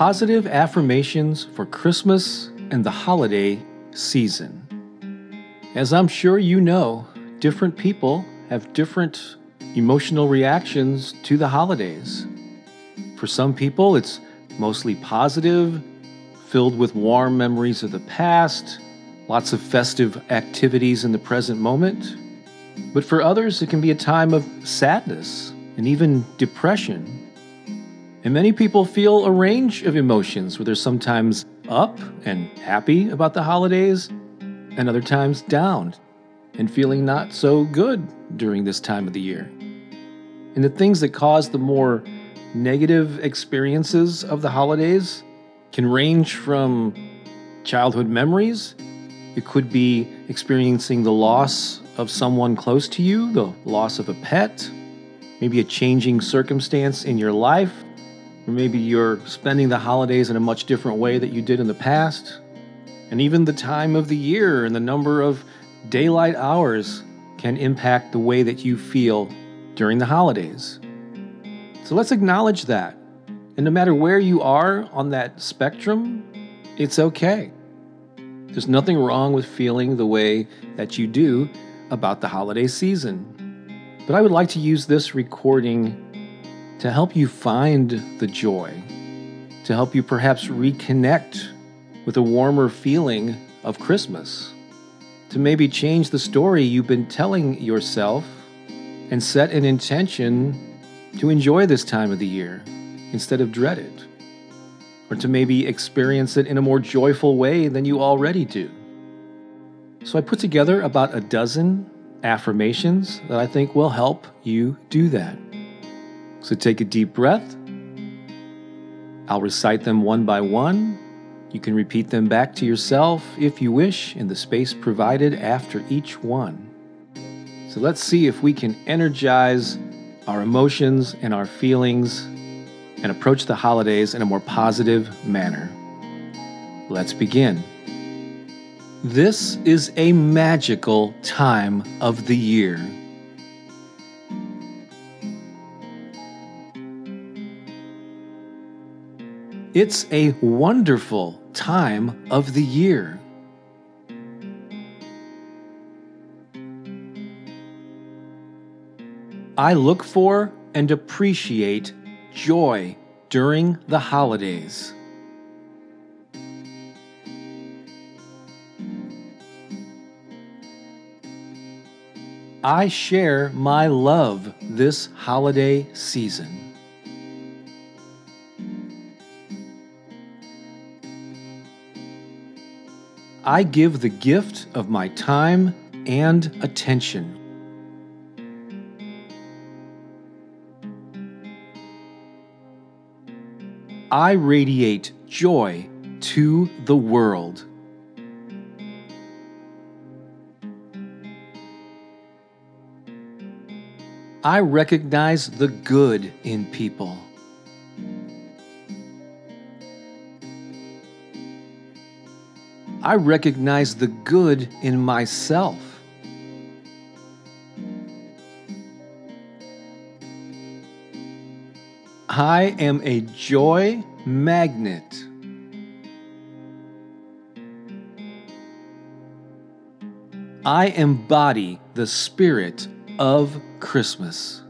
Positive affirmations for Christmas and the holiday season. As I'm sure you know, different people have different emotional reactions to the holidays. For some people, it's mostly positive, filled with warm memories of the past, lots of festive activities in the present moment. But for others, it can be a time of sadness and even depression and many people feel a range of emotions where they're sometimes up and happy about the holidays, and other times down and feeling not so good during this time of the year. And the things that cause the more negative experiences of the holidays can range from childhood memories, it could be experiencing the loss of someone close to you, the loss of a pet, maybe a changing circumstance in your life or maybe you're spending the holidays in a much different way that you did in the past. And even the time of the year and the number of daylight hours can impact the way that you feel during the holidays. So let's acknowledge that. And no matter where you are on that spectrum, it's okay. There's nothing wrong with feeling the way that you do about the holiday season. But I would like to use this recording to help you find the joy, to help you perhaps reconnect with a warmer feeling of Christmas, to maybe change the story you've been telling yourself and set an intention to enjoy this time of the year instead of dread it, or to maybe experience it in a more joyful way than you already do. So I put together about a dozen affirmations that I think will help you do that. So take a deep breath. I'll recite them one by one. You can repeat them back to yourself if you wish in the space provided after each one. So let's see if we can energize our emotions and our feelings and approach the holidays in a more positive manner. Let's begin. This is a magical time of the year. It's a wonderful time of the year. I look for and appreciate joy during the holidays. I share my love this holiday season. I give the gift of my time and attention. I radiate joy to the world. I recognize the good in people. I recognize the good in myself. I am a joy magnet. I embody the spirit of Christmas.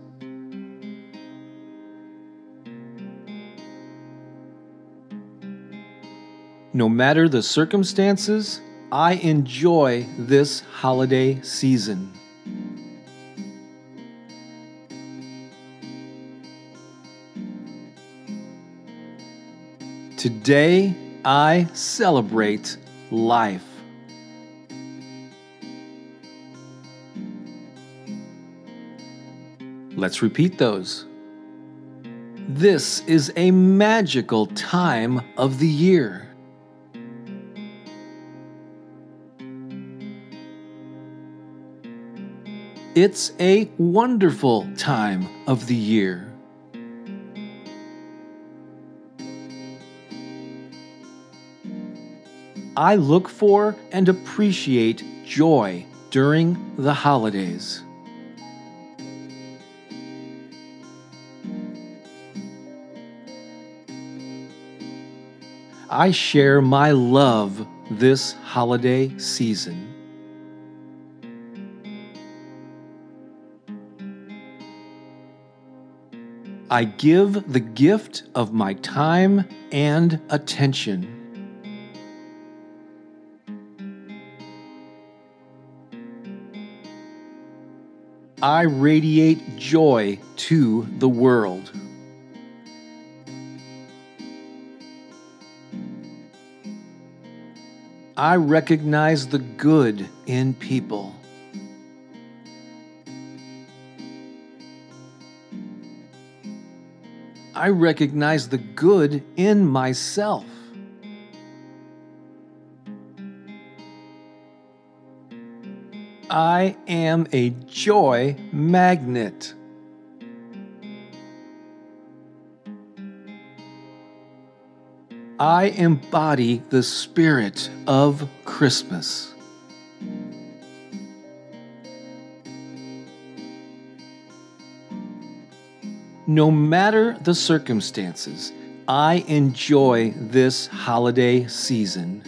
No matter the circumstances, I enjoy this holiday season. Today, I celebrate life. Let's repeat those. This is a magical time of the year. It's a wonderful time of the year. I look for and appreciate joy during the holidays. I share my love this holiday season. I give the gift of my time and attention. I radiate joy to the world. I recognize the good in people. I recognize the good in myself. I am a joy magnet. I embody the spirit of Christmas. No matter the circumstances, I enjoy this holiday season.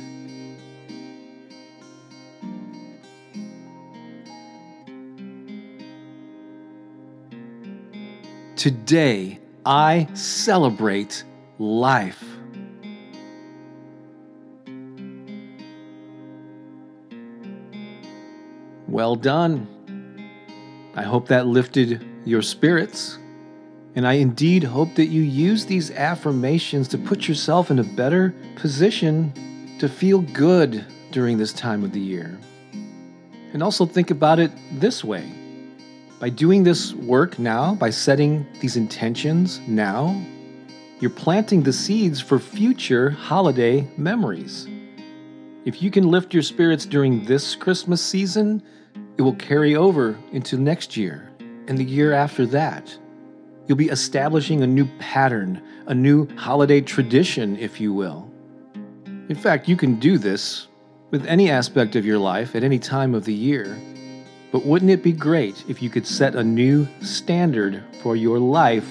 Today, I celebrate life. Well done. I hope that lifted your spirits. And I indeed hope that you use these affirmations to put yourself in a better position to feel good during this time of the year. And also think about it this way by doing this work now, by setting these intentions now, you're planting the seeds for future holiday memories. If you can lift your spirits during this Christmas season, it will carry over into next year and the year after that. You'll be establishing a new pattern, a new holiday tradition, if you will. In fact, you can do this with any aspect of your life at any time of the year. But wouldn't it be great if you could set a new standard for your life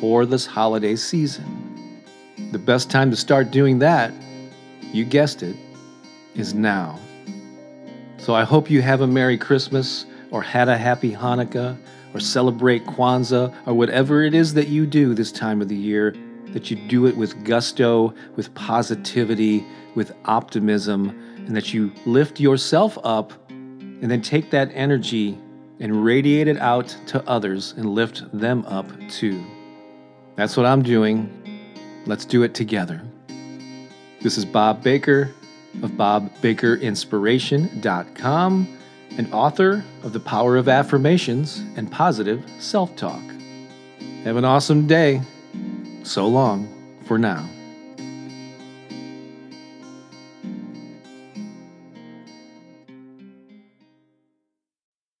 for this holiday season? The best time to start doing that, you guessed it, is now. So I hope you have a Merry Christmas or had a Happy Hanukkah or celebrate Kwanzaa or whatever it is that you do this time of the year, that you do it with gusto, with positivity, with optimism, and that you lift yourself up and then take that energy and radiate it out to others and lift them up too. That's what I'm doing. Let's do it together. This is Bob Baker of BobBakerInspiration.com and author of The Power of Affirmations and Positive Self Talk. Have an awesome day. So long for now.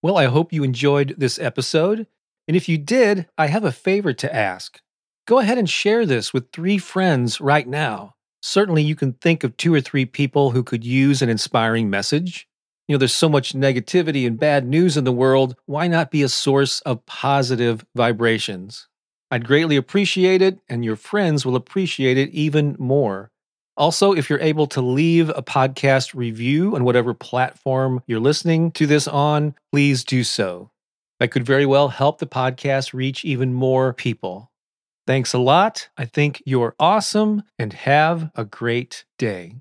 Well, I hope you enjoyed this episode. And if you did, I have a favor to ask. Go ahead and share this with three friends right now. Certainly, you can think of two or three people who could use an inspiring message. You know, there's so much negativity and bad news in the world. Why not be a source of positive vibrations? I'd greatly appreciate it, and your friends will appreciate it even more. Also, if you're able to leave a podcast review on whatever platform you're listening to this on, please do so. That could very well help the podcast reach even more people. Thanks a lot. I think you're awesome and have a great day.